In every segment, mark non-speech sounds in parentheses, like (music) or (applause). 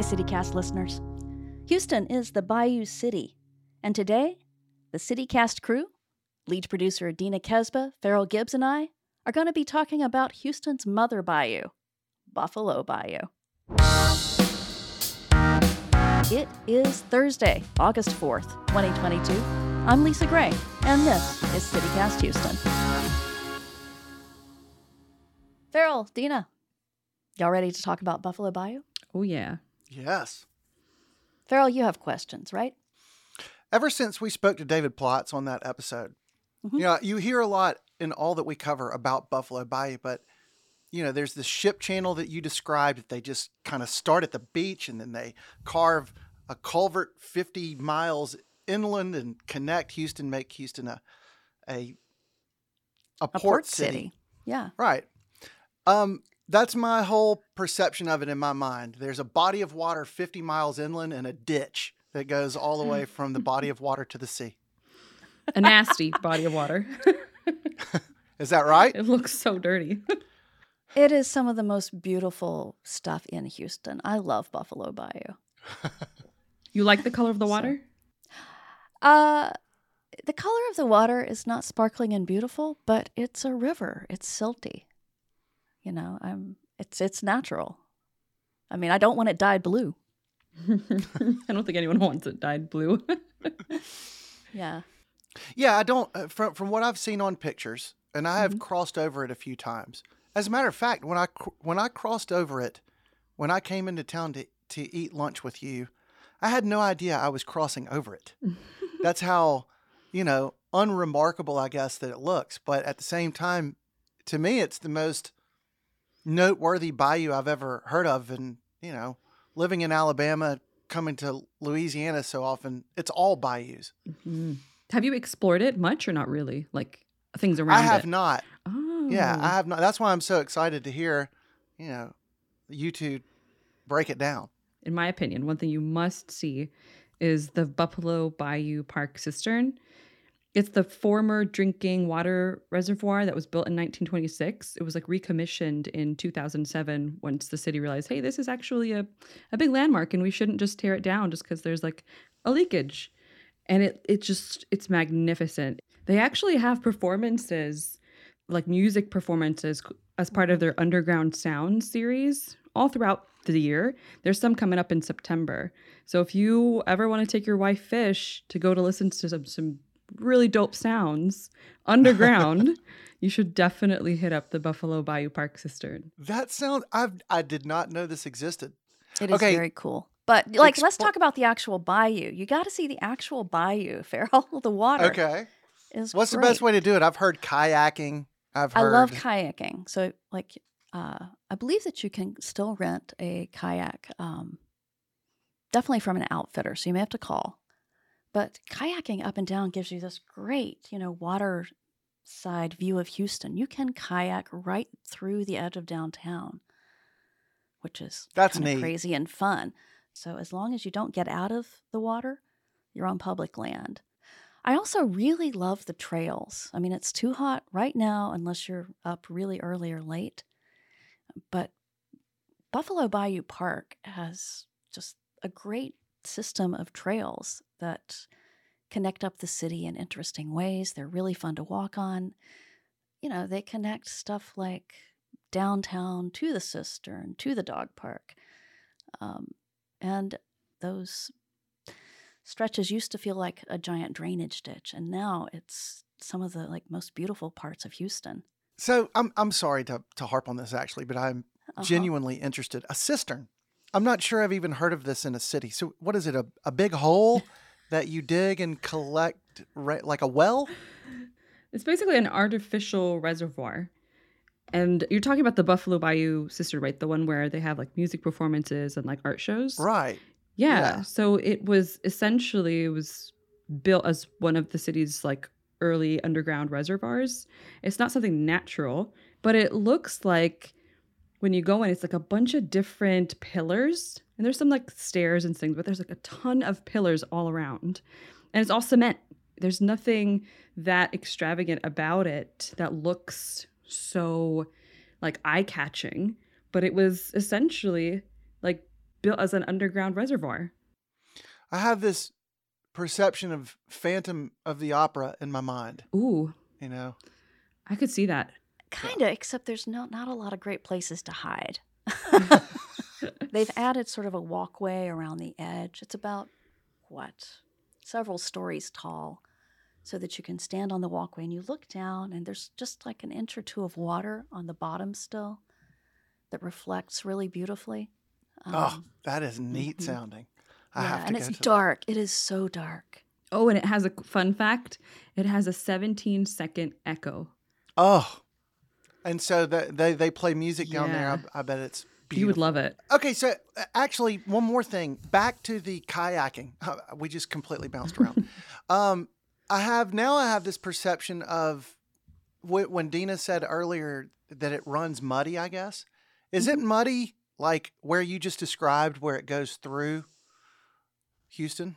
Hi, CityCast listeners. Houston is the Bayou City, and today, the CityCast crew, lead producer Dina Kesbeh, Farrell Gibbs, and I are going to be talking about Houston's mother bayou, Buffalo Bayou. It is Thursday, August 4th, 2022. I'm Lisa Gray, and this is CityCast Houston. Farrell, Dina, y'all ready to talk about Buffalo Bayou? Oh, yeah. Yes. Farrell, you have questions, right? Ever since we spoke to David Plotz on that episode, Mhm. you know, you hear a lot in all that we cover about Buffalo Bayou, but you know, there's the ship channel that you described that they just kind of start at the beach and then they carve a culvert 50 miles inland and connect Houston, make Houston a a a, A port, city. Yeah. Right. Um, that's my whole perception of it in my mind. There's a body of water 50 miles inland and a ditch that goes all the way from the body of water to the sea. A nasty (laughs) body of water. Is that right? it looks so dirty. (laughs) It is some of the most beautiful stuff in Houston. I love Buffalo Bayou. (laughs) You like the color of the So- water? Uh the color of the water is not sparkling and beautiful, but it's a river. It's silty. You know, I'm it's it's natural. I mean, I don't want it dyed blue. (laughs) I don't think anyone wants it dyed blue. (laughs) Yeah. Yeah, I don't. Uh, from from what I've seen on pictures, and I have Mhm. crossed over it a few times. As a matter of fact, when I cr- when I crossed over it, when I came into town to to eat lunch with you, I had no idea I was crossing over it. (laughs) That's how, you know, unremarkable I guess that it looks. But at the same time, to me, it's the most noteworthy bayou I've ever heard of. And you know, living in Alabama, coming to Louisiana so often, it's all bayous. Mhm. Have you explored it much or not really? Like things around I have it? not. Oh. Yeah, I have not. That's why I'm so excited to hear, you know, you two break it down. in my opinion, one thing you must see is the Buffalo Bayou Park cistern. It's the former drinking water reservoir that was built in 1926. It was like recommissioned in 2007 once the city realized, hey, this is actually a, a big landmark and we shouldn't just tear it down just because there's like a leakage. And it it just it's magnificent. They actually have performances, like music performances as part of their underground sound series all throughout the year. There's some coming up in September. So if you ever want to take your wife fish to go to listen to some, some really dope sounds underground, (laughs) you should definitely hit up the Buffalo Bayou Park Cistern. That sound I've. I did not know this existed. It is Okay. very cool. But like let's talk about the actual bayou. You got to see the actual bayou, (laughs) Farrell. The water Okay. is What's the best way to do it? I've heard kayaking. I've I love kayaking. So, like, uh, I believe that you can still rent a kayak, um, definitely from an outfitter. So you may have to call. But kayaking up and down gives you this great, you know, water side view of Houston. You can kayak right through the edge of downtown, which is That's crazy and fun. So as long as you don't get out of the water, you're on public land. I also really love the trails. I mean, it's too hot right now unless you're up really early or late. But Buffalo Bayou Park has just a great system of trails that connect up the city in interesting ways. They're really fun to walk on. You know, they connect stuff like downtown to the cistern, to the dog park. Um, and those stretches used to feel like a giant drainage ditch, and now it's some of the like most beautiful parts of Houston. So I'm. I'm sorry to to harp on this actually, but I'm Uh-huh. genuinely interested. A cistern. I'm not sure I've even heard of this in a city. So what is it? A a big hole (laughs) that you dig and collect ra- like a well? It's basically an artificial reservoir. And you're talking about the Buffalo Bayou cistern, right? The one where they have like music performances and like art shows. Right. Yeah. Yeah. So it was essentially it was built as one of the city's like early underground reservoirs. It's not something natural, but it looks like when you go in, it's like a bunch of different pillars. And there's some like stairs and things, but there's like a ton of pillars all around. And it's all cement. There's nothing that extravagant about it that looks so like eye catching. But it was essentially like built as an underground reservoir. I have this perception of Phantom of the Opera in my mind. Ooh, You know, I could see that. Kind of, except there's not not a lot of great places to hide. (laughs) They've added sort of a walkway around the edge. It's about what several stories tall, so that you can stand on the walkway and you look down, and there's just like an inch or two of water on the bottom still that reflects really beautifully. oh, Um, that is neat mhm. sounding. I yeah, have to and it's to that. dark. It is so dark. Oh, and it has a fun fact. It has a 17 second echo. Oh, and so the, they they play music down there. I, I bet it's You would love it. Okay, so uh, actually, one more thing. Back to the kayaking. We just completely bounced around. (laughs) um, I have now. I have this perception of when Dina said earlier that it runs muddy. I guess is it muddy like where you just described, where it goes through Houston?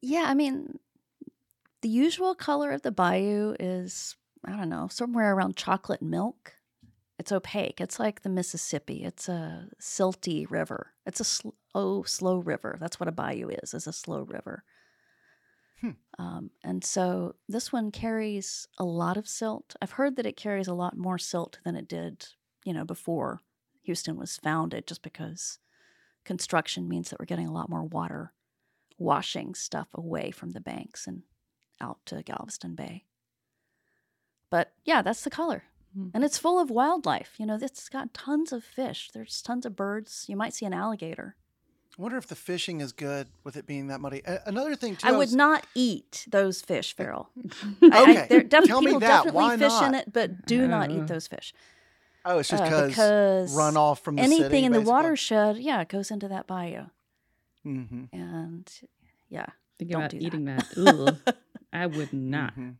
Yeah, I mean, the usual color of the bayou is, I don't know, somewhere around chocolate milk. It's opaque. It's like the Mississippi. It's a silty river. It's a slow, slow river. That's what a bayou is, is a slow river. Hmm. Um, and so this one carries a lot of silt. I've heard that it carries a lot more silt than it did, you know, before Houston was founded, just because construction means that we're getting a lot more water washing stuff away from the banks and out to Galveston Bay. But yeah, that's the color. Mhm. And it's full of wildlife. You know, it's got tons of fish. There's tons of birds. You might see an alligator. I wonder if the fishing is good with it being that muddy. A- another thing too. I would was- not eat those fish, Farrell. (laughs) (laughs) I, I, Okay, tell me people that. definitely Why fish in it, but do not eat those fish. Oh, it's just Uh, because because runoff from the anything city, in the watershed, yeah, it goes into that bayou. Mm-hmm. And yeah, Thinking Don't about do eating that. (laughs) Ugh, I would not. mhm.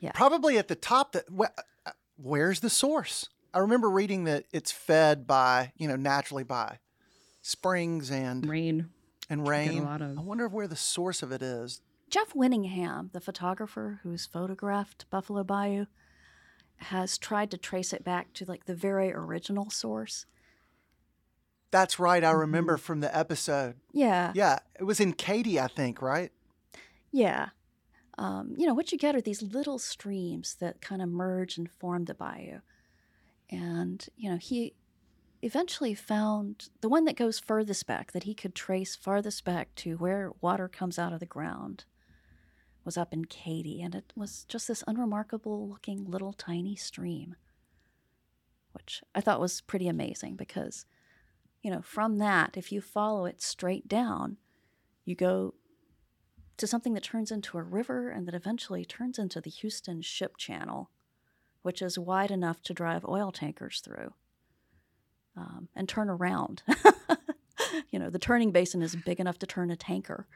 Yeah. Probably at the top. That wh- uh, where's the source? I remember reading that it's fed by you know naturally by springs and Rain. and Get a rain. lot of. I wonder where the source of it is. Geoff Winningham, the photographer who's photographed Buffalo Bayou, has tried to trace it back to like the very original source. That's right. I Mm-hmm. remember from the episode. Yeah. Yeah, it was in Katy, I think. Right. Yeah. Um, you know, what you get are these little streams that kind of merge and form the bayou. And, you know, he eventually found the one that goes furthest back, that he could trace farthest back to where water comes out of the ground, was up in Katy. And it was just this unremarkable looking little tiny stream, which I thought was pretty amazing because, you know, from that, if you follow it straight down, you go to something that turns into a river and that eventually turns into the Houston Ship Channel, which is wide enough to drive oil tankers through um, and turn around. (laughs) you know, the turning basin is big enough to turn a tanker,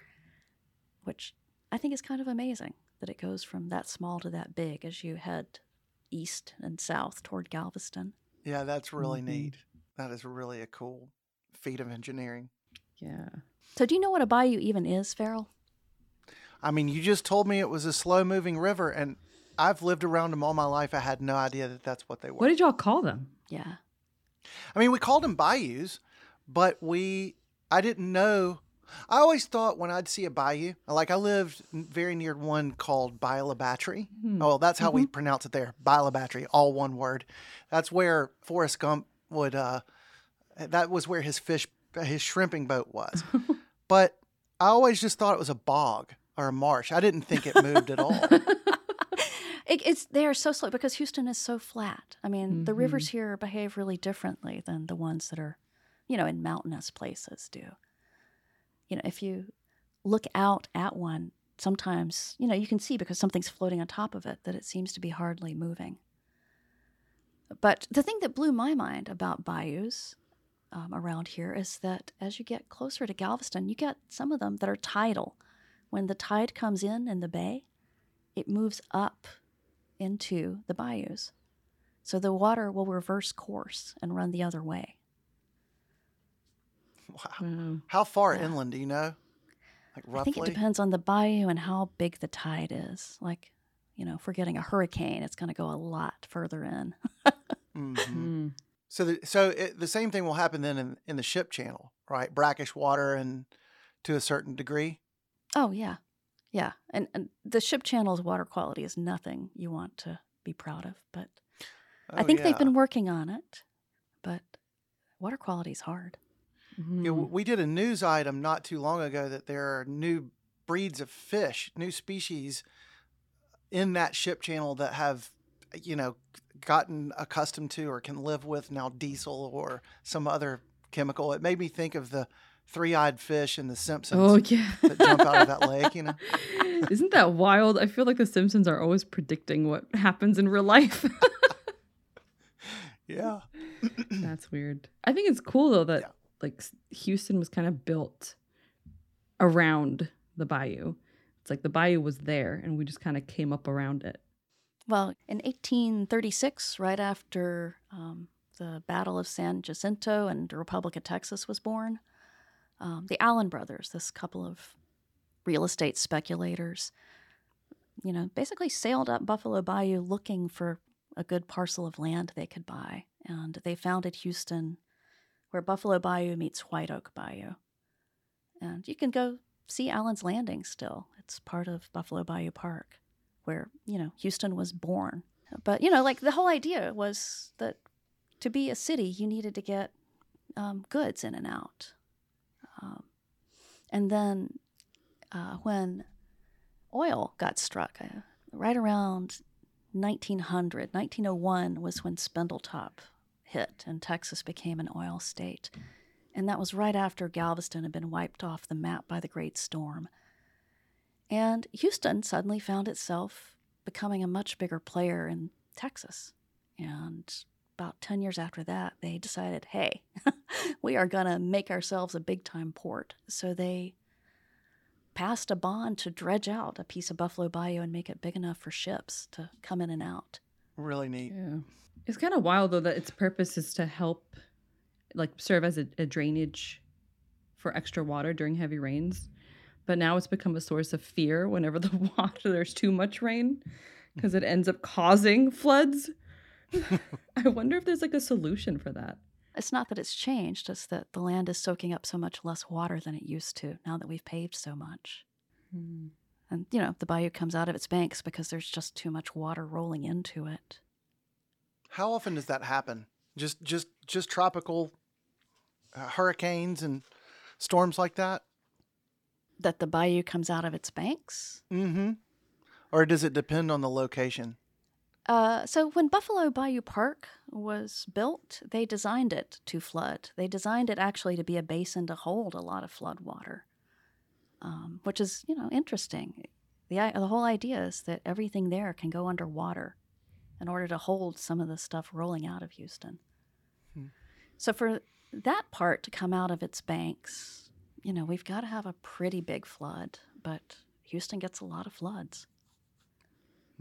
which I think is kind of amazing that it goes from that small to that big as you head east and south toward Galveston. Yeah, that's really Mhm. neat. That is really a cool feat of engineering. Yeah. So, do you know what a bayou even is, Farrell? I mean, you just told me it was a slow moving river, and I've lived around them all my life. I had no idea that that's what they were. What did y'all call them? Yeah. I mean, we called them bayous, but we, I didn't know. I always thought when I'd see a bayou, like I lived very near one called Bayou La Batre. Hmm. Oh, that's how we pronounce it there. Bilabattery, all one word. That's where Forrest Gump would, uh, that was where his fish, his shrimping boat was. (laughs) but I always just thought it was a bog or a marsh. I didn't think it moved at all. (laughs) It, it's they are so slow because Houston is so flat. I mean, the Mm-hmm. rivers here behave really differently than the ones that are, you know, in mountainous places do. You know, if you look out at one, sometimes you know you can see because something's floating on top of it that it seems to be hardly moving. But the thing that blew my mind about bayous um, around here is that as you get closer to Galveston, you get some of them that are tidal. When the tide comes in in the bay, it moves up into the bayous. So the water will reverse course and run the other way. Wow. Wow. How far Yeah. inland do you know? Like I think it depends on the bayou and how big the tide is. Like, you know, if we're getting a hurricane, it's going to go a lot further in. (laughs) Mhm. Mm. So the so it, the same thing will happen then in, in the ship channel, right? Brackish water and to a certain degree. Oh yeah, yeah. And, and the ship channel's water quality is nothing you want to be proud of, but I Oh, think they've been working on it. But water quality is hard. Yeah, Mhm. w- we did a news item not too long ago that there are new breeds of fish, new species in that ship channel that have, you know, gotten accustomed to or can live with now diesel or some other chemical. It made me think of the three-eyed fish in The Simpsons Oh yeah. that jump out of that (laughs) lake. You know, Isn't that wild? I feel like the Simpsons are always predicting what happens in real life. (laughs) yeah, (clears throat) That's weird. I think it's cool though that Yeah. like Houston was kind of built around the bayou. It's like the bayou was there and we just kind of came up around it. Well, in 1836, right after um, the Battle of San Jacinto and the Republic of Texas was born, um, the Allen brothers, this couple of real estate speculators, you know, basically sailed up Buffalo Bayou looking for a good parcel of land they could buy. And they founded Houston, where Buffalo Bayou meets White Oak Bayou. And you can go see Allen's Landing still. It's part of Buffalo Bayou Park where you know Houston was born. But you know, like the whole idea was that to be a city, you needed to get um, goods in and out. Um, and then uh, when oil got struck, uh, right around 1900, 1901 was when Spindletop hit and Texas became an oil state. And that was right after Galveston had been wiped off the map by the Great Storm. And Houston suddenly found itself becoming a much bigger player in Texas. And about 10 years after that, they decided, hey, (laughs) we are going to make ourselves a big time port. So they passed a bond to dredge out a piece of Buffalo Bayou and make it big enough for ships to come in and out. really neat. Yeah. It's kind of wild though that its purpose is to help like serve as a, a drainage for extra water during heavy rains. But now it's become a source of fear whenever the (laughs) water there's too much rain because it ends up causing floods. (laughs) I wonder if there's like a solution for that. It's not that it's changed, it's that the land is soaking up so much less water than it used to now that we've paved so much. And, you know, the bayou comes out of its banks because there's just too much water rolling into it. How often does that happen? Just just just tropical uh, hurricanes and storms like that? That the bayou comes out of its banks. Mm-hmm. Or does it depend on the location? Uh, so when Buffalo Bayou Park was built, they designed it to flood. They designed it actually to be a basin to hold a lot of flood water, um, which is you know interesting. the The whole idea is that everything there can go underwater in order to hold some of the stuff rolling out of Houston. Hmm. So for that part to come out of its banks, you know, we've got to have a pretty big flood. But Houston gets a lot of floods.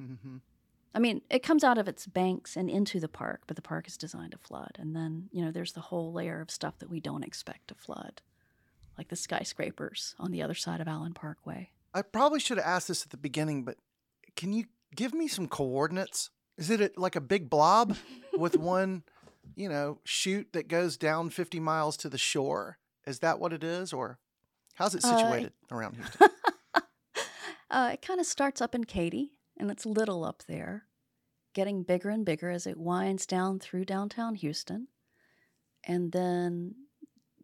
Mm-hmm. I mean, it comes out of its banks and into the park, but the park is designed to flood. And then, you know, there's the whole layer of stuff that we don't expect to flood, like the skyscrapers on the other side of Allen Parkway. I probably should have asked this at the beginning, but can you give me some coordinates? Is it a, like a big blob with (laughs) one, you know, chute that goes down 50 miles to the shore? Is that what it is? Or how's it Uh, situated around Houston? (laughs) Uh, it kind of starts up in Katy, and it's little up there, getting bigger and bigger as it winds down through downtown Houston, and then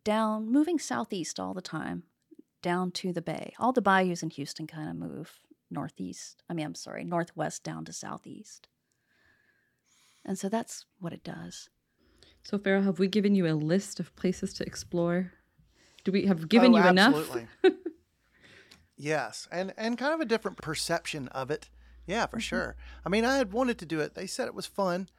down, moving southeast all the time, down to the bay. All the bayous in Houston kind of move northeast. I mean, I'm sorry, northwest down to southeast. And so that's what it does. So, Farrell, have we given you a list of places to explore? Do we have given Oh, you enough? absolutely. (laughs) yes, and and kind of a different perception of it. Yeah, Mm-hmm. for sure. I mean, I had wanted to do it. They said it was fun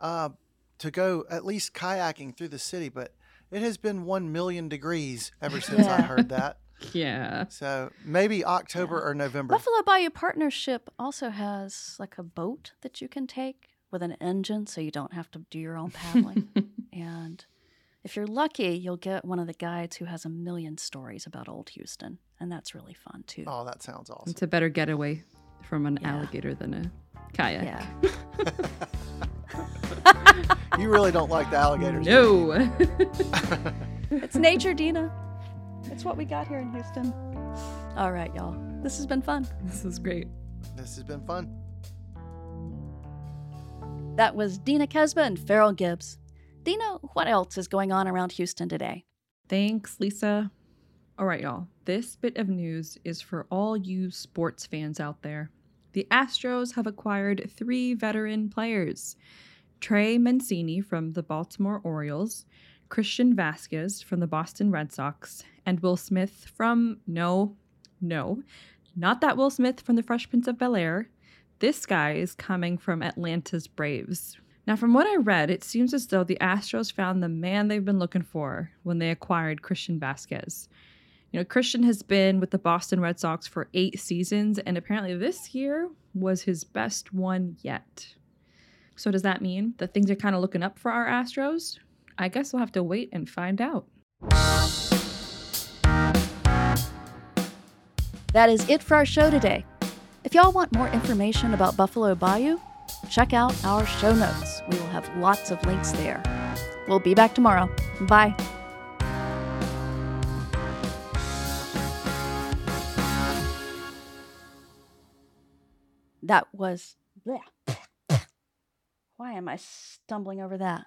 uh, to go at least kayaking through the city, but it has been one million degrees ever (laughs) since I heard that. (laughs) Yeah. So maybe October or November. Buffalo Bayou Partnership also has like a boat that you can take with an engine so you don't have to do your own paddling. (laughs) and if you're lucky, you'll get one of the guides who has a million stories about old Houston. And that's really fun too. Oh, that sounds awesome. It's a better getaway from an Yeah. alligator than a kayak. Yeah. (laughs) you really don't like the alligators. No. (laughs) It's nature, Dina. It's what we got here in Houston. All right, y'all. This has been fun. this is great. this has been fun. That was Dina Kesbeh and Farrell Gibbs. Dina, what else is going on around Houston today? Thanks, Lisa. All right, y'all. This bit of news is for all you sports fans out there. The Astros have acquired three veteran players Trey Mancini from the Baltimore Orioles, Christian Vazquez from the Boston Red Sox, and Will Smith from, no, no, not that Will Smith from the Fresh Prince of Bel Air. This guy is coming from Atlanta's Braves. Now, from what I read, it seems as though the Astros found the man they've been looking for when they acquired Christian Vazquez. You know, Christian has been with the Boston Red Sox for eight seasons, and apparently this year was his best one yet. So, does that mean that things are kind of looking up for our Astros? I guess we'll have to wait and find out. That is it for our show today. If y'all want more information about Buffalo Bayou, check out our show notes. We will have lots of links there. We'll be back tomorrow. Bye. That was. bleh. Why am I stumbling over that?